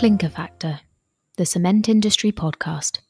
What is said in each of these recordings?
Clinker Factor, the cement industry podcast.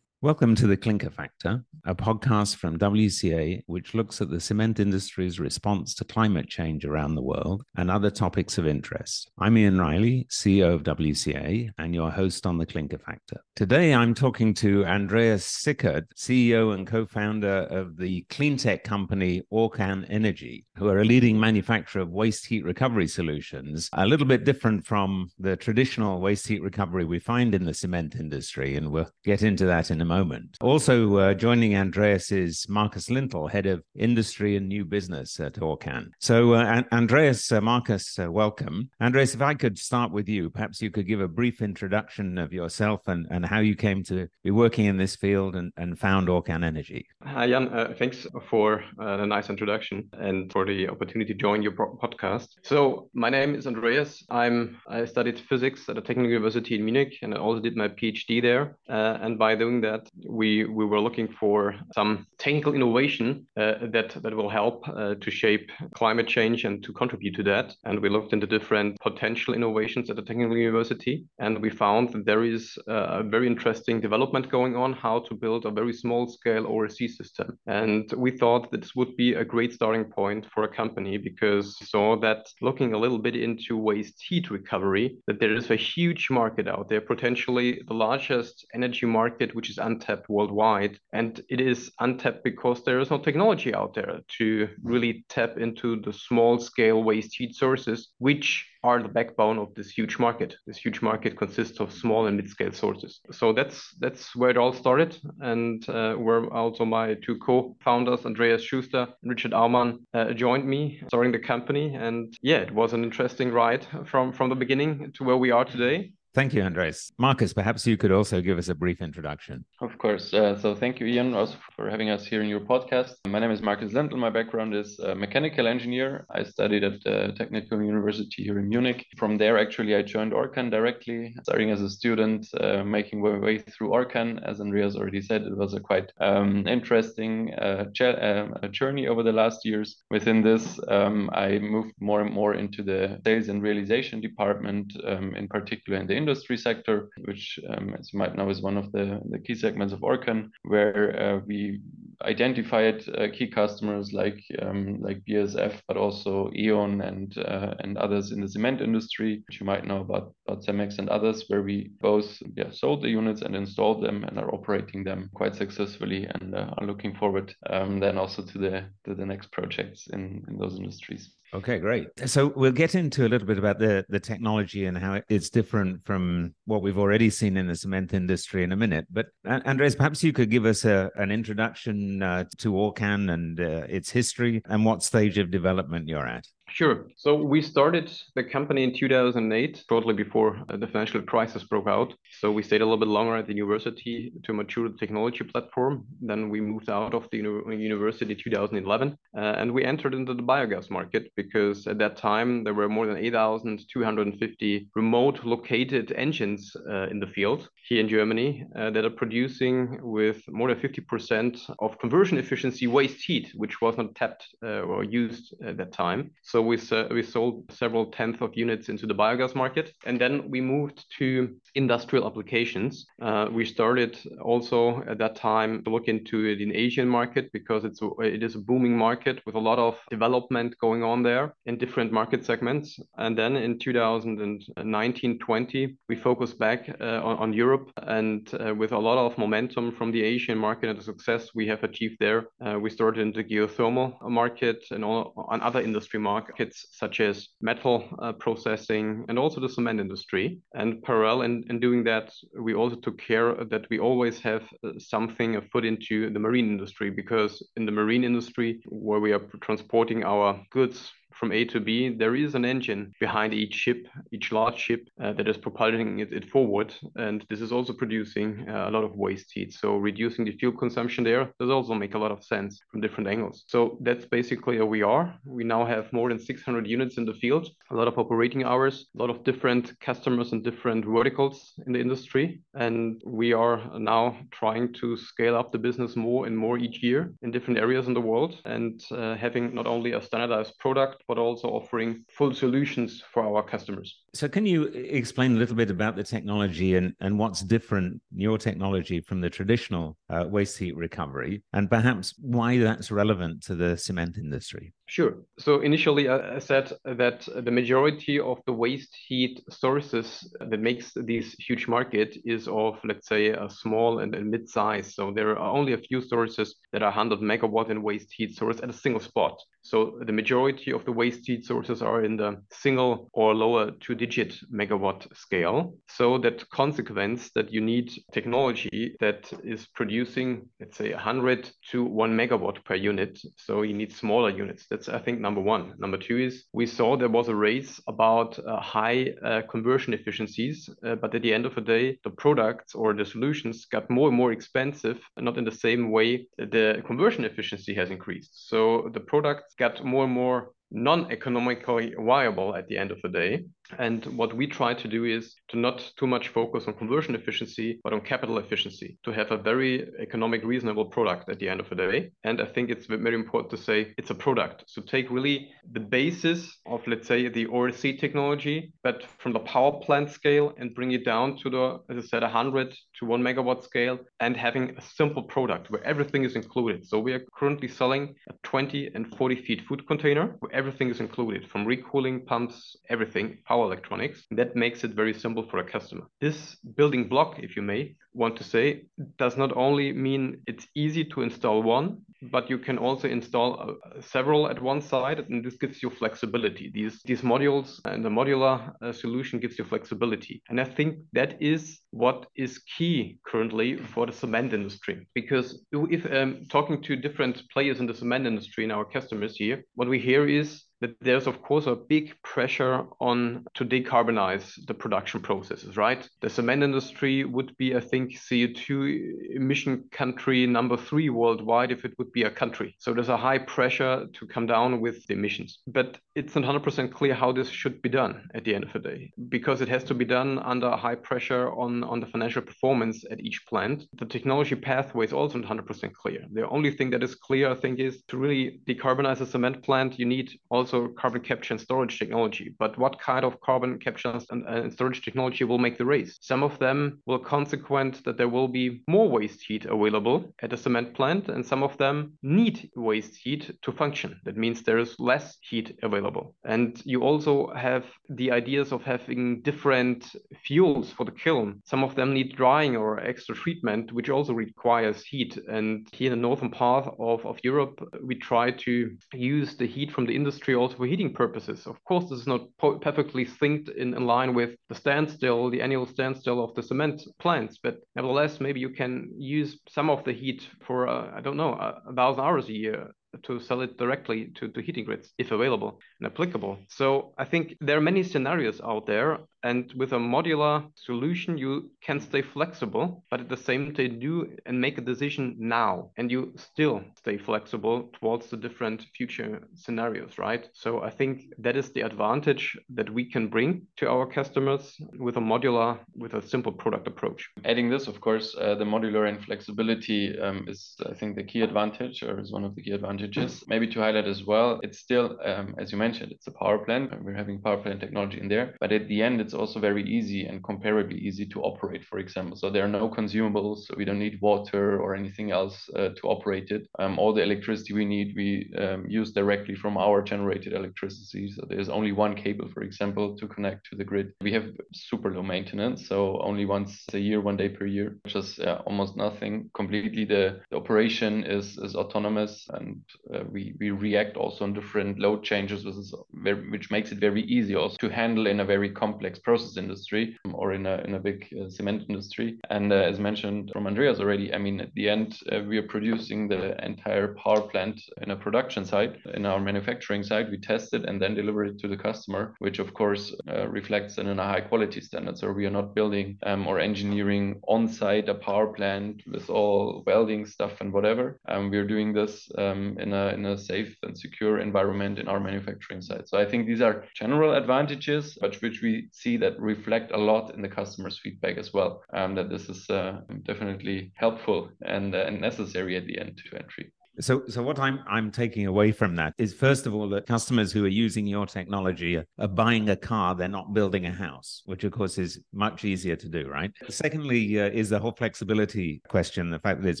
Welcome to the Clinker Factor, a podcast from WCA which looks at the cement industry's response to climate change around the world and other topics of interest. I'm Ian Riley, CEO of WCA, and your host on the Clinker Factor. Today I'm talking to Andreas Sichert, CEO and co founder of the cleantech company Orcan Energy, who are a leading manufacturer of waste heat recovery solutions, a little bit different from the traditional waste heat recovery we find in the cement industry, and we'll get into that in a moment. Also uh, joining Andreas is Markus Lintl, head of industry and new business at Orcan. So, uh, Andreas, uh, Markus, uh, welcome. Andreas, if I could start with you, perhaps you could give a brief introduction of yourself and, and how you came to be working in this field and, and found Orcan Energy. Hi, Jan. Uh, thanks for uh, the nice introduction and for the opportunity to join your podcast. So, my name is Andreas. I'm I studied physics at a technical university in Munich, and I also did my PhD there. and by doing that, that we we were looking for some technical innovation uh, that that will help uh, to shape climate change and to contribute to that. And we looked into different potential innovations at the technical university, and we found that there is a very interesting development going on how to build a very small scale ORC system. And we thought that this would be a great starting point for a company because we saw that looking a little bit into waste heat recovery, that there is a huge market out there, potentially the largest energy market, which is untapped worldwide. And it is untapped because there is no technology out there to really tap into the small scale waste heat sources, which are the backbone of this huge market. This huge market consists of small and mid-scale sources. So that's that's where it all started, and uh, where also my two co-founders, Andreas Schuster and Richard Aumann, uh, joined me starting the company. And yeah, it was an interesting ride from from the beginning to where we are today. Thank you, Andreas. Markus, perhaps you could also give us a brief introduction. Of course. Uh, so thank you, Ian, also for having us here in your podcast. My name is Markus Lintl. My background is a mechanical engineer. I studied at the Technical University here in Munich. From there, actually, I joined Orcan directly, starting as a student, uh, making my way through Orcan. As Andreas already said, it was a quite um, interesting uh, uh journey over the last years. Within this, um, I moved more and more into the sales and realization department, um, in particular in the industry sector, which, um, as you might know, is one of the, the key segments of Orcan, where uh, we identified uh, key customers like um, like BASF, but also E.ON and uh, and others in the cement industry, which you might know about Cemex and others, where we both yeah, sold the units and installed them and are operating them quite successfully and uh, are looking forward um, then also to the to the next projects in, in those industries. Okay, great. So we'll get into a little bit about the the technology and how it's different from what we've already seen in the cement industry in a minute. But Andreas, perhaps you could give us a, an introduction uh, to Orcan and uh, its history and what stage of development you're at. Sure. So we started the company in 2008, shortly before uh, the financial crisis broke out. So we stayed a little bit longer at the university to mature the technology platform. Then we moved out of the university 2011, uh, and we entered into the biogas market because at that time there were more than 8,250 remote located engines uh, in the field here in Germany uh, that are producing with more than 50% of conversion efficiency waste heat, which was not tapped uh, or used at that time. So we, we sold several tenth of units into the biogas market. And then we moved to industrial applications. Uh, we started also at that time to look into it in Asian market because it's it is a booming market with a lot of development going on there in different market segments. And then in 2019-20, we focused back uh, on, on, Europe and uh, with a lot of momentum from the Asian market and the success we have achieved there, uh, we started in the geothermal market and all on other industry markets markets such as metal uh, processing and also the cement industry. And parallel in, in doing that, we also took care that we always have uh, something a foot into the marine industry because in the marine industry, where we are transporting our goods from A to B, there is an engine behind each ship, each large ship uh, that is propelling it, it, forward. And this is also producing uh, a lot of waste heat. So reducing the fuel consumption there does also make a lot of sense from different angles. So that's basically where we are. We now have more than 600 units in the field, a lot of operating hours, a lot of different customers and different verticals in the industry. And we are now trying to scale up the business more and more each year in different areas in the world and uh, having not only a standardized product product, but also offering full solutions for our customers. So, can you explain a little bit about the technology and, and what's different, your technology, from the traditional uh, waste heat recovery, and perhaps why that's relevant to the cement industry? Sure. So initially, uh, I said that the majority of the waste heat sources that makes this huge market is of, let's say, a small and, and mid size. So there are only a few sources that are 100 megawatt in waste heat source at a single spot. So the majority of the waste heat sources are in the single or lower two-digit megawatt scale. So that consequence that you need technology that is producing, let's say, 100 to one megawatt per unit. So you need smaller units. That's I think number one. Number two is we saw there was a race about uh, high uh, conversion efficiencies, uh, but at the end of the day, the products or the solutions got more and more expensive, not in the same way the conversion efficiency has increased. So the products got more and more non-economically viable at the end of the day. And what we try to do is to not too much focus on conversion efficiency, but on capital efficiency, to have a very economic, reasonable product at the end of the day. And I think it's very important to say it's a product. So take really the basis of, let's say, the ORC technology, but from the power plant scale and bring it down to the, as I said, 100 to 1 megawatt scale and having a simple product where everything is included. So we are currently selling a 20 and 40 feet food container where everything is included from recooling pumps, everything, power power electronics. That makes it very simple for a customer. This building block, if you may want to say, does not only mean it's easy to install one, but you can also install uh, several at one side, and this gives you flexibility. These these modules and the modular uh, solution gives you flexibility, and I think that is what is key currently for the cement industry. Because if um, talking to different players in the cement industry and our customers here, what we hear is that there's of course a big pressure on to decarbonize the production processes, right? The cement industry would be, I think, CO2 emission country number three worldwide if it would be a country. So there's a high pressure to come down with the emissions. But it's not 100% clear how this should be done at the end of the day, because it has to be done under high pressure on, on the financial performance at each plant. The technology pathway is also not 100% clear. The only thing that is clear, I think, is to really decarbonize a cement plant, you need also also carbon capture and storage technology. But what kind of carbon capture and, and storage technology will make the race? Some of them will consequent that there will be more waste heat available at a cement plant, and some of them need waste heat to function. That means there is less heat available. And you also have the ideas of having different fuels for the kiln. Some of them need drying or extra treatment, which also requires heat. And here in the northern part of, of Europe, we try to use the heat from the industry also for heating purposes. Of course, this is not perfectly synced in, in line with the standstill, the annual standstill of the cement plants, but nevertheless, maybe you can use some of the heat for, uh, I don't know, a, a thousand hours a year to sell it directly to, to heating grids if available and applicable. So I think there are many scenarios out there. And with a modular solution, you can stay flexible, but at the same time, do and make a decision now. And you still stay flexible towards the different future scenarios, right? So I think that is the advantage that we can bring to our customers with a modular, with a simple product approach. Adding this, of course, uh, the modular and flexibility um, is, I think, the key advantage or is one of the key advantages. Maybe to highlight as well, it's still, um, as you mentioned, it's a power plant. We're having power plant technology in there, but at the end, it's also very easy and comparably easy to operate. For example, so there are no consumables. So we don't need water or anything else uh, to operate it. Um, all the electricity we need, we um, use directly from our generated electricity. So there's only one cable, for example, to connect to the grid. We have super low maintenance, so only once a year, one day per year, just uh, almost nothing. Completely, the, the operation is is autonomous and uh, we, we react also on different load changes, which, very, which makes it very easy also to handle in a very complex process industry um, or in a, in a big uh, cement industry. And uh, as mentioned from Andreas already, I mean, at the end, uh, we are producing the entire power plant in a production site. In our manufacturing site, we test it and then deliver it to the customer, which of course reflects in a high quality standard. So we are not building um, or engineering on site a power plant with all welding stuff and whatever. Um, we're doing this um, in a in a safe and secure environment in our manufacturing site. So I think these are general advantages, but which we see that reflect a lot in the customer's feedback as well. Um, that this is uh, definitely helpful and, uh, and necessary at the end to entry. So, so what I'm I'm taking away from that is first of all that customers who are using your technology are, are buying a car, they're not building a house, which of course is much easier to do, right? Secondly, uh, is the whole flexibility question, the fact that it's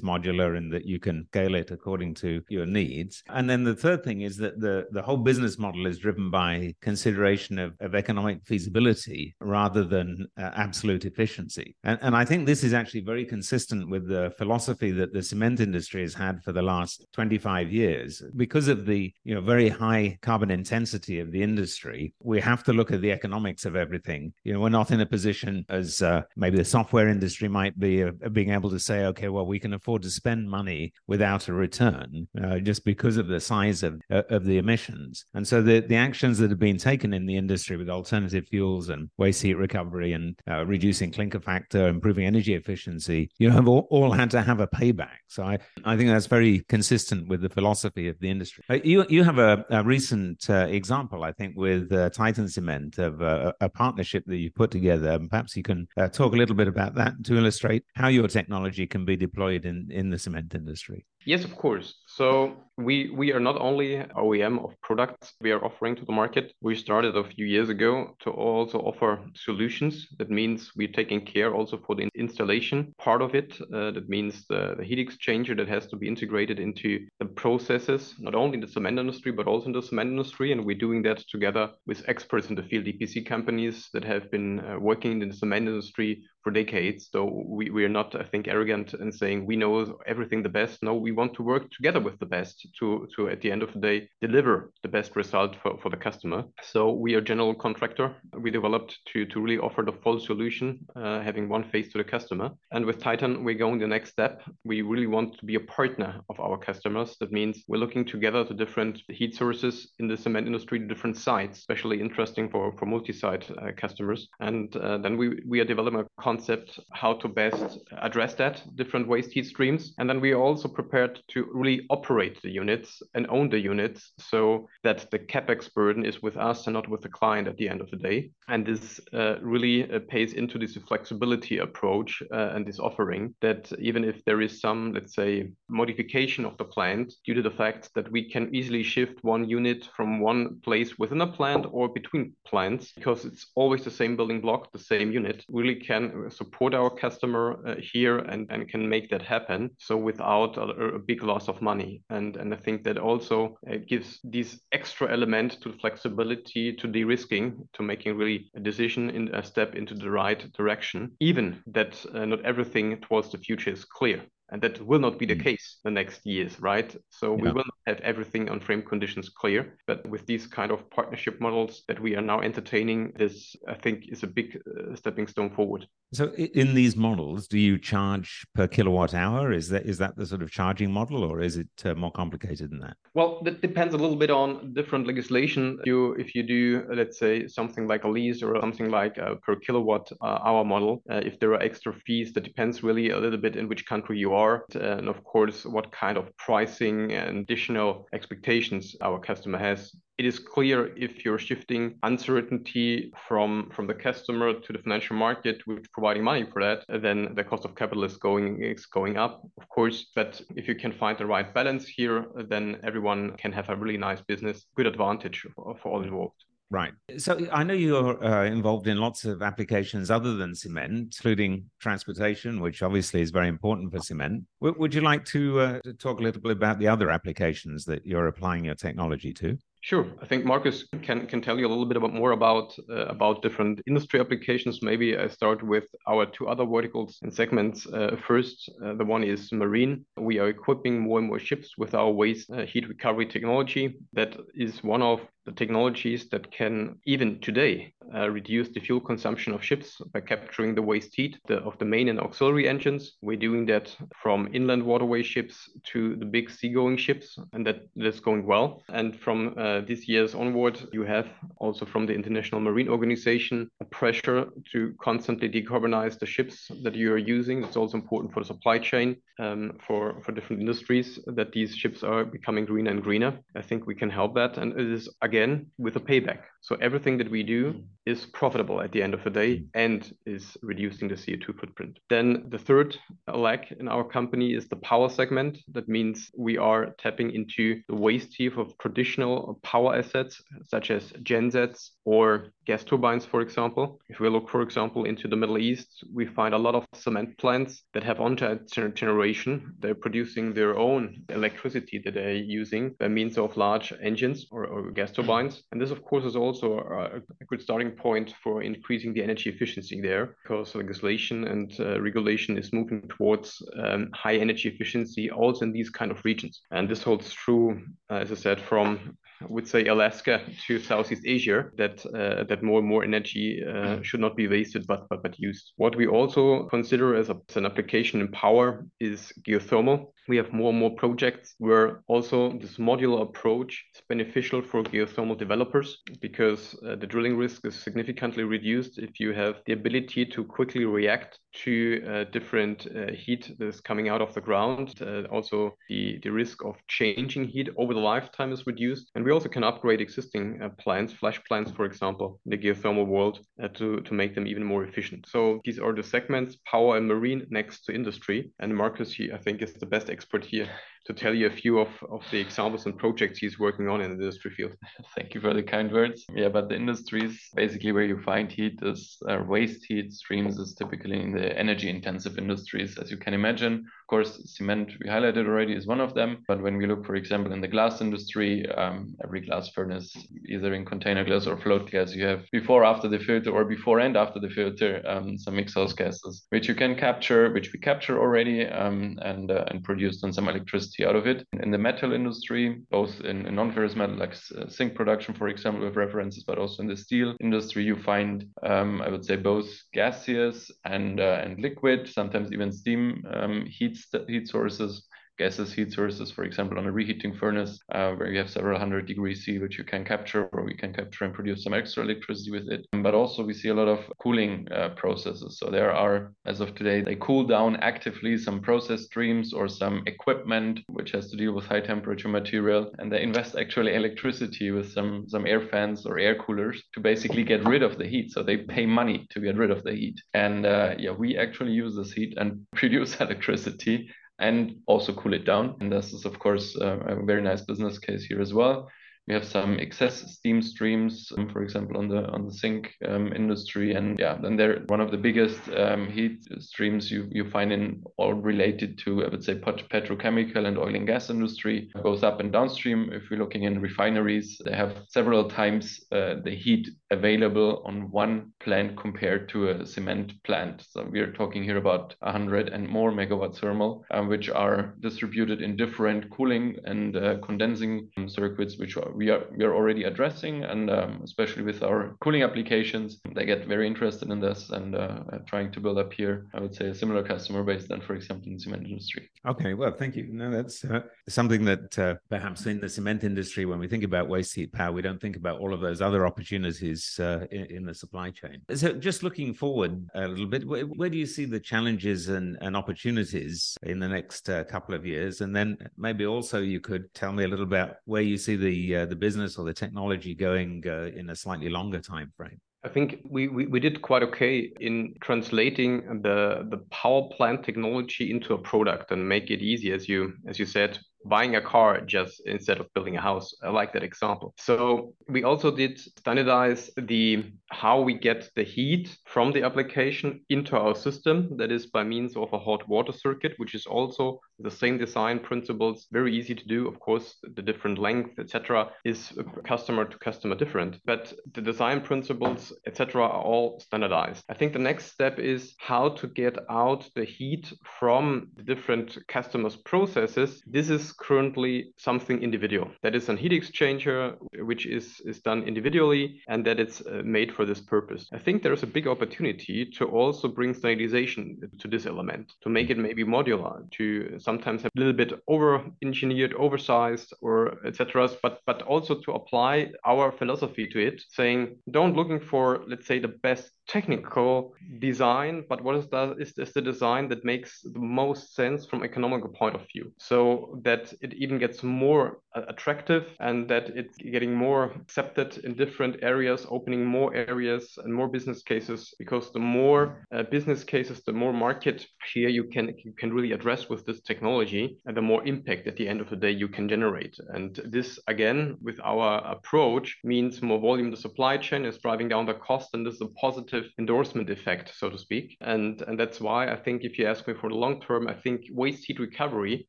modular and that you can scale it according to your needs. And then the third thing is that the the whole business model is driven by consideration of, of economic feasibility rather than uh, absolute efficiency. And, and I think this is actually very consistent with the philosophy that the cement industry has had for the last 25 years. Because of the you know very high carbon intensity of the industry, we have to look at the economics of everything. You know, we're not in a position as uh, maybe the software industry might be uh, being able to say, okay, well, we can afford to spend money without a return uh, just because of the size of uh, of the emissions. And so the the actions that have been taken in the industry with alternative fuels and waste heat recovery and uh, reducing clinker factor, improving energy efficiency, you know, have all, all had to have a payback. So I, I think that's very consistent with the philosophy of the industry. Uh, you you have a, a recent uh, example, I think, with uh, Titan Cement of uh, a partnership that you put together. Perhaps you can uh, talk a little bit about that to illustrate how your technology can be deployed in, in the cement industry. Yes, of course. So we we are not only OEM of products we are offering to the market. We started a few years ago to also offer solutions. That means we're taking care also for the installation part of it. Uh, that means the, the heat exchanger that has to be integrated into the processes, not only in the cement industry but also in the cement industry. And we're doing that together with experts in the field, EPC companies that have been uh, working in the cement industry for decades. So we, we are not, I think, arrogant in saying we know everything the best. No, we want to work together with the best to, to at the end of the day, deliver the best result for, for the customer. So we are general contractor. We developed to, to really offer the full solution, uh, having one face to the customer. And with Titan, we're going the next step. We really want to be a partner of our customers. That means we're looking together to different heat sources in the cement industry, different sites, especially interesting for, for multi-site uh, customers. And uh, then we, we are developing a concept how to best address that, different waste heat streams. And then we are also prepared to really operate the units and own the units so that the capex burden is with us and not with the client at the end of the day. And this uh, really uh, pays into this flexibility approach uh, and this offering that even if there is some, let's say, modification of the plant due to the fact that we can easily shift one unit from one place within a plant or between plants because it's always the same building block, the same unit, really can support our customer uh, here and, and can make that happen. So without a, a big loss of money. And, and I think that also uh, gives this extra element to flexibility, to de-risking, to making really a decision in a step into the right direction, even that uh, not everything towards the future is clear and that will not be the mm. case the next years right? So yeah. we will not have everything on frame conditions clear. But with these kind of partnership models that we are now entertaining this i think is a big uh, stepping stone forward. So in these models do you charge per kilowatt hour? Is that is that the sort of charging model or is it uh, more complicated than that? Well that depends a little bit on different legislation. You if you do let's say something like a lease or something like a per kilowatt uh, hour model uh, if there are extra fees that depends really a little bit in which country you are are, and of course, what kind of pricing and additional expectations our customer has. It is clear if you're shifting uncertainty from, from the customer to the financial market, which providing money for that, then the cost of capital is going is going up, of course. But if you can find the right balance here, then everyone can have a really nice business, good advantage for, for all involved. Right. So I know you're uh, involved in lots of applications other than cement, including transportation, which obviously is very important for cement. W- would you like to, uh, to talk a little bit about the other applications that you're applying your technology to? Sure. I think Markus can, can tell you a little bit about more about uh, about different industry applications. Maybe I start with our two other verticals and segments. Uh, first, uh, the one is marine. We are equipping more and more ships with our waste uh, heat recovery technology. That is one of the technologies that can even today uh, reduce the fuel consumption of ships by capturing the waste heat the, of the main and auxiliary engines. We're doing that from inland waterway ships to the big seagoing ships, and that, that is going well. And from uh, this year's onward, you have also from the International Marine Organization a pressure to constantly decarbonize the ships that you are using. It's also important for the supply chain um, for, for different industries that these ships are becoming greener and greener. I think we can help that. And it is again with a payback So everything that we do mm. is profitable at the end of the day mm. and is reducing the CO2 footprint. Then the third leg in our company is the power segment. That means we are tapping into the waste heat of traditional power assets such as gensets or gas turbines, for example. If we look, for example, into the Middle East, we find a lot of cement plants that have on-site generation. They're producing their own electricity that they're using by means of large engines or, or gas turbines. And this, of course, is also a, a, good starting point for increasing the energy efficiency there because legislation and uh, regulation is moving towards um, high energy efficiency also in these kind of regions. And this holds true, uh, as I said, from I would say Alaska to Southeast Asia that uh, that more and more energy uh, should not be wasted but, but but used. What we also consider as, a, as an application in power is geothermal we have more and more projects where also this modular approach is beneficial for geothermal developers because uh, the drilling risk is significantly reduced if you have the ability to quickly react to uh, different uh, heat that is coming out of the ground. Uh, also, the, the risk of changing heat over the lifetime is reduced. And we also can upgrade existing uh, plants, flash plants, for example, in the geothermal world uh, to, to make them even more efficient. So these are the segments, power and marine next to industry. And Markus, he, I think, is the best expert here to tell you a few of, of the examples and projects he's working on in the industry field. Thank you for the kind words. Yeah, but the industries basically where you find heat is uh, waste heat streams is typically in the energy intensive industries, as you can imagine Of course, cement we highlighted already is one of them. But when we look, for example, in the glass industry, um, every glass furnace, either in container glass or float glass, you have before, after the filter, or before and after the filter, um, some exhaust gases, which you can capture, which we capture already, um, and uh, and produce then some electricity out of it. In the metal industry, both in, in non-ferrous metal like uh, zinc production, for example, with references, but also in the steel industry, you find, um, I would say, both gaseous and uh, and liquid, sometimes even steam um, heat heat sources gases heat sources, for example, on a reheating furnace, uh, where you have several hundred degrees C, which you can capture, or we can capture and produce some extra electricity with it. But also we see a lot of cooling uh, processes. So there are, as of today, they cool down actively some process streams or some equipment which has to deal with high temperature material, and they invest actually electricity with some some air fans or air coolers to basically get rid of the heat. So they pay money to get rid of the heat. And uh, yeah, we actually use this heat and produce electricity and also cool it down. And this is, of course, uh, a very nice business case here as well. We have some excess steam streams, um, for example, on the on the zinc um, industry, and yeah, then they're one of the biggest um, heat streams you, you find in all related to I would say petrochemical and oil and gas industry, both up and downstream. If we're looking in refineries, they have several times uh, the heat available on one plant compared to a cement plant. So we are talking here about 100 and more megawatt thermal, um, which are distributed in different cooling and uh, condensing circuits, which are we are we are already addressing, and um, especially with our cooling applications, they get very interested in this and uh, trying to build up here. I would say a similar customer base than, for example, in the cement industry. Okay, well, thank you. No, that's uh, something that uh, perhaps in the cement industry, when we think about waste heat power, we don't think about all of those other opportunities uh, in, in, the supply chain. So, just looking forward a little bit, where, where do you see the challenges and, and opportunities in the next uh, couple of years? And then maybe also you could tell me a little about where you see the uh, the business or the technology going uh, in a slightly longer time frame? I think we, we, we, did quite okay in translating the the power plant technology into a product and make it easy, as you as you said, buying a car just instead of building a house. I like that example. So we also did standardize the how we get the heat from the application into our system. That is by means of a hot water circuit, which is also the same design principles. Very easy to do. Of course, the different length, etc., is customer to customer different. But the design principles, etc., are all standardized. I think the next step is how to get out the heat from the different customers' processes. This is currently something individual. That is an heat exchanger, which is, is done individually and that it's uh, made for this purpose. I think there's a big opportunity to also bring standardization to this element, to make it maybe modular, to sometimes have a little bit over engineered, oversized, or etc. But but also to apply our philosophy to it, saying don't looking for let's say the best technical design, but what is that is, is the design that makes the most sense from economical point of view. So that that it even gets more uh, attractive and that it's getting more accepted in different areas, opening more areas and more business cases. Because the more uh, business cases, the more market share you can you can really address with this technology, and the more impact at the end of the day you can generate. And this again, with our approach, means more volume. The supply chain is driving down the cost, and this is a positive endorsement effect, so to speak. And and that's why I think if you ask me for the long term, I think waste heat recovery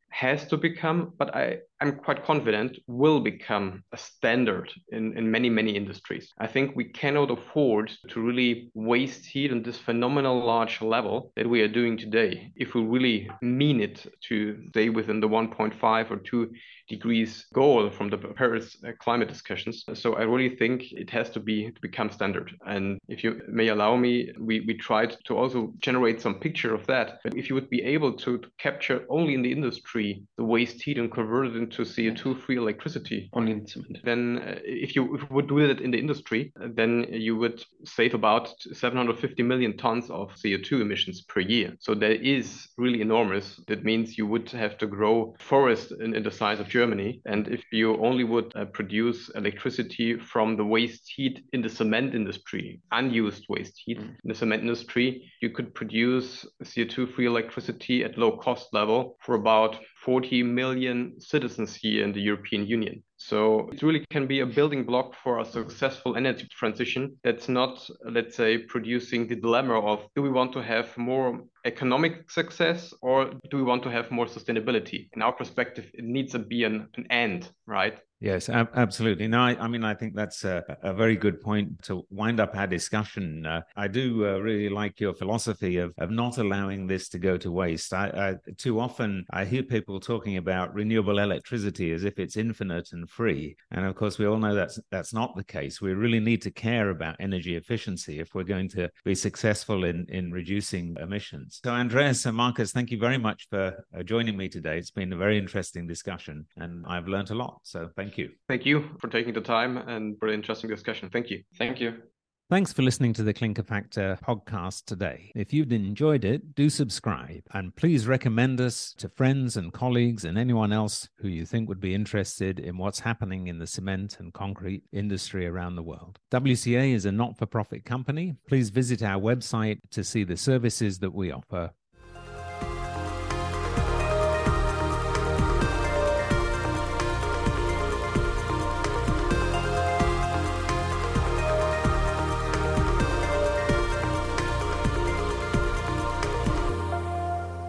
has to become, but I I'm quite confident will become a standard in, in many, many industries. I think we cannot afford to really waste heat on this phenomenal large level that we are doing today if we really mean it to stay within the 1.5 or 2 degrees goal from the Paris uh, climate discussions. So I really think it has to be to become standard. And if you may allow me, we, we tried to also generate some picture of that. But if you would be able to, to capture only in the industry the waste heat and convert it into CO2-free electricity, only in cement, then uh, if you, if would do that in the industry, then you would save about 750 million tons of CO2 emissions per year. So that is really enormous. That means you would have to grow forest in, in the size of Germany. And if you only would uh, produce electricity from the waste heat in the cement industry, unused waste heat mm. in the cement industry, you could produce CO2 free electricity at low cost level for about 40 million citizens here in the European Union. So it really can be a building block for a successful energy transition that's not, let's say, producing the dilemma of do we want to have more economic success or do we want to have more sustainability? In our perspective, it needs to be an, an end, right? Yes, ab- absolutely. No, I, I, mean, I think that's a, a, very good point to wind up our discussion. Uh, I do uh, really like your philosophy of, of not allowing this to go to waste. I, I, too often I hear people talking about renewable electricity as if it's infinite and free, and of course we all know that's that's not the case. We really need to care about energy efficiency if we're going to be successful in in reducing emissions. So, Andreas and Markus, thank you very much for uh, joining me today. It's been a very interesting discussion, and I've learned a lot. So, thank you. Thank you for taking the time and for the interesting discussion. Thank you. Thank you. Thanks for listening to the Clinker Factor podcast today. If you've enjoyed it, do subscribe and please recommend us to friends and colleagues and anyone else who you think would be interested in what's happening in the cement and concrete industry around the world. WCA is a not for profit company. Please visit our website to see the services that we offer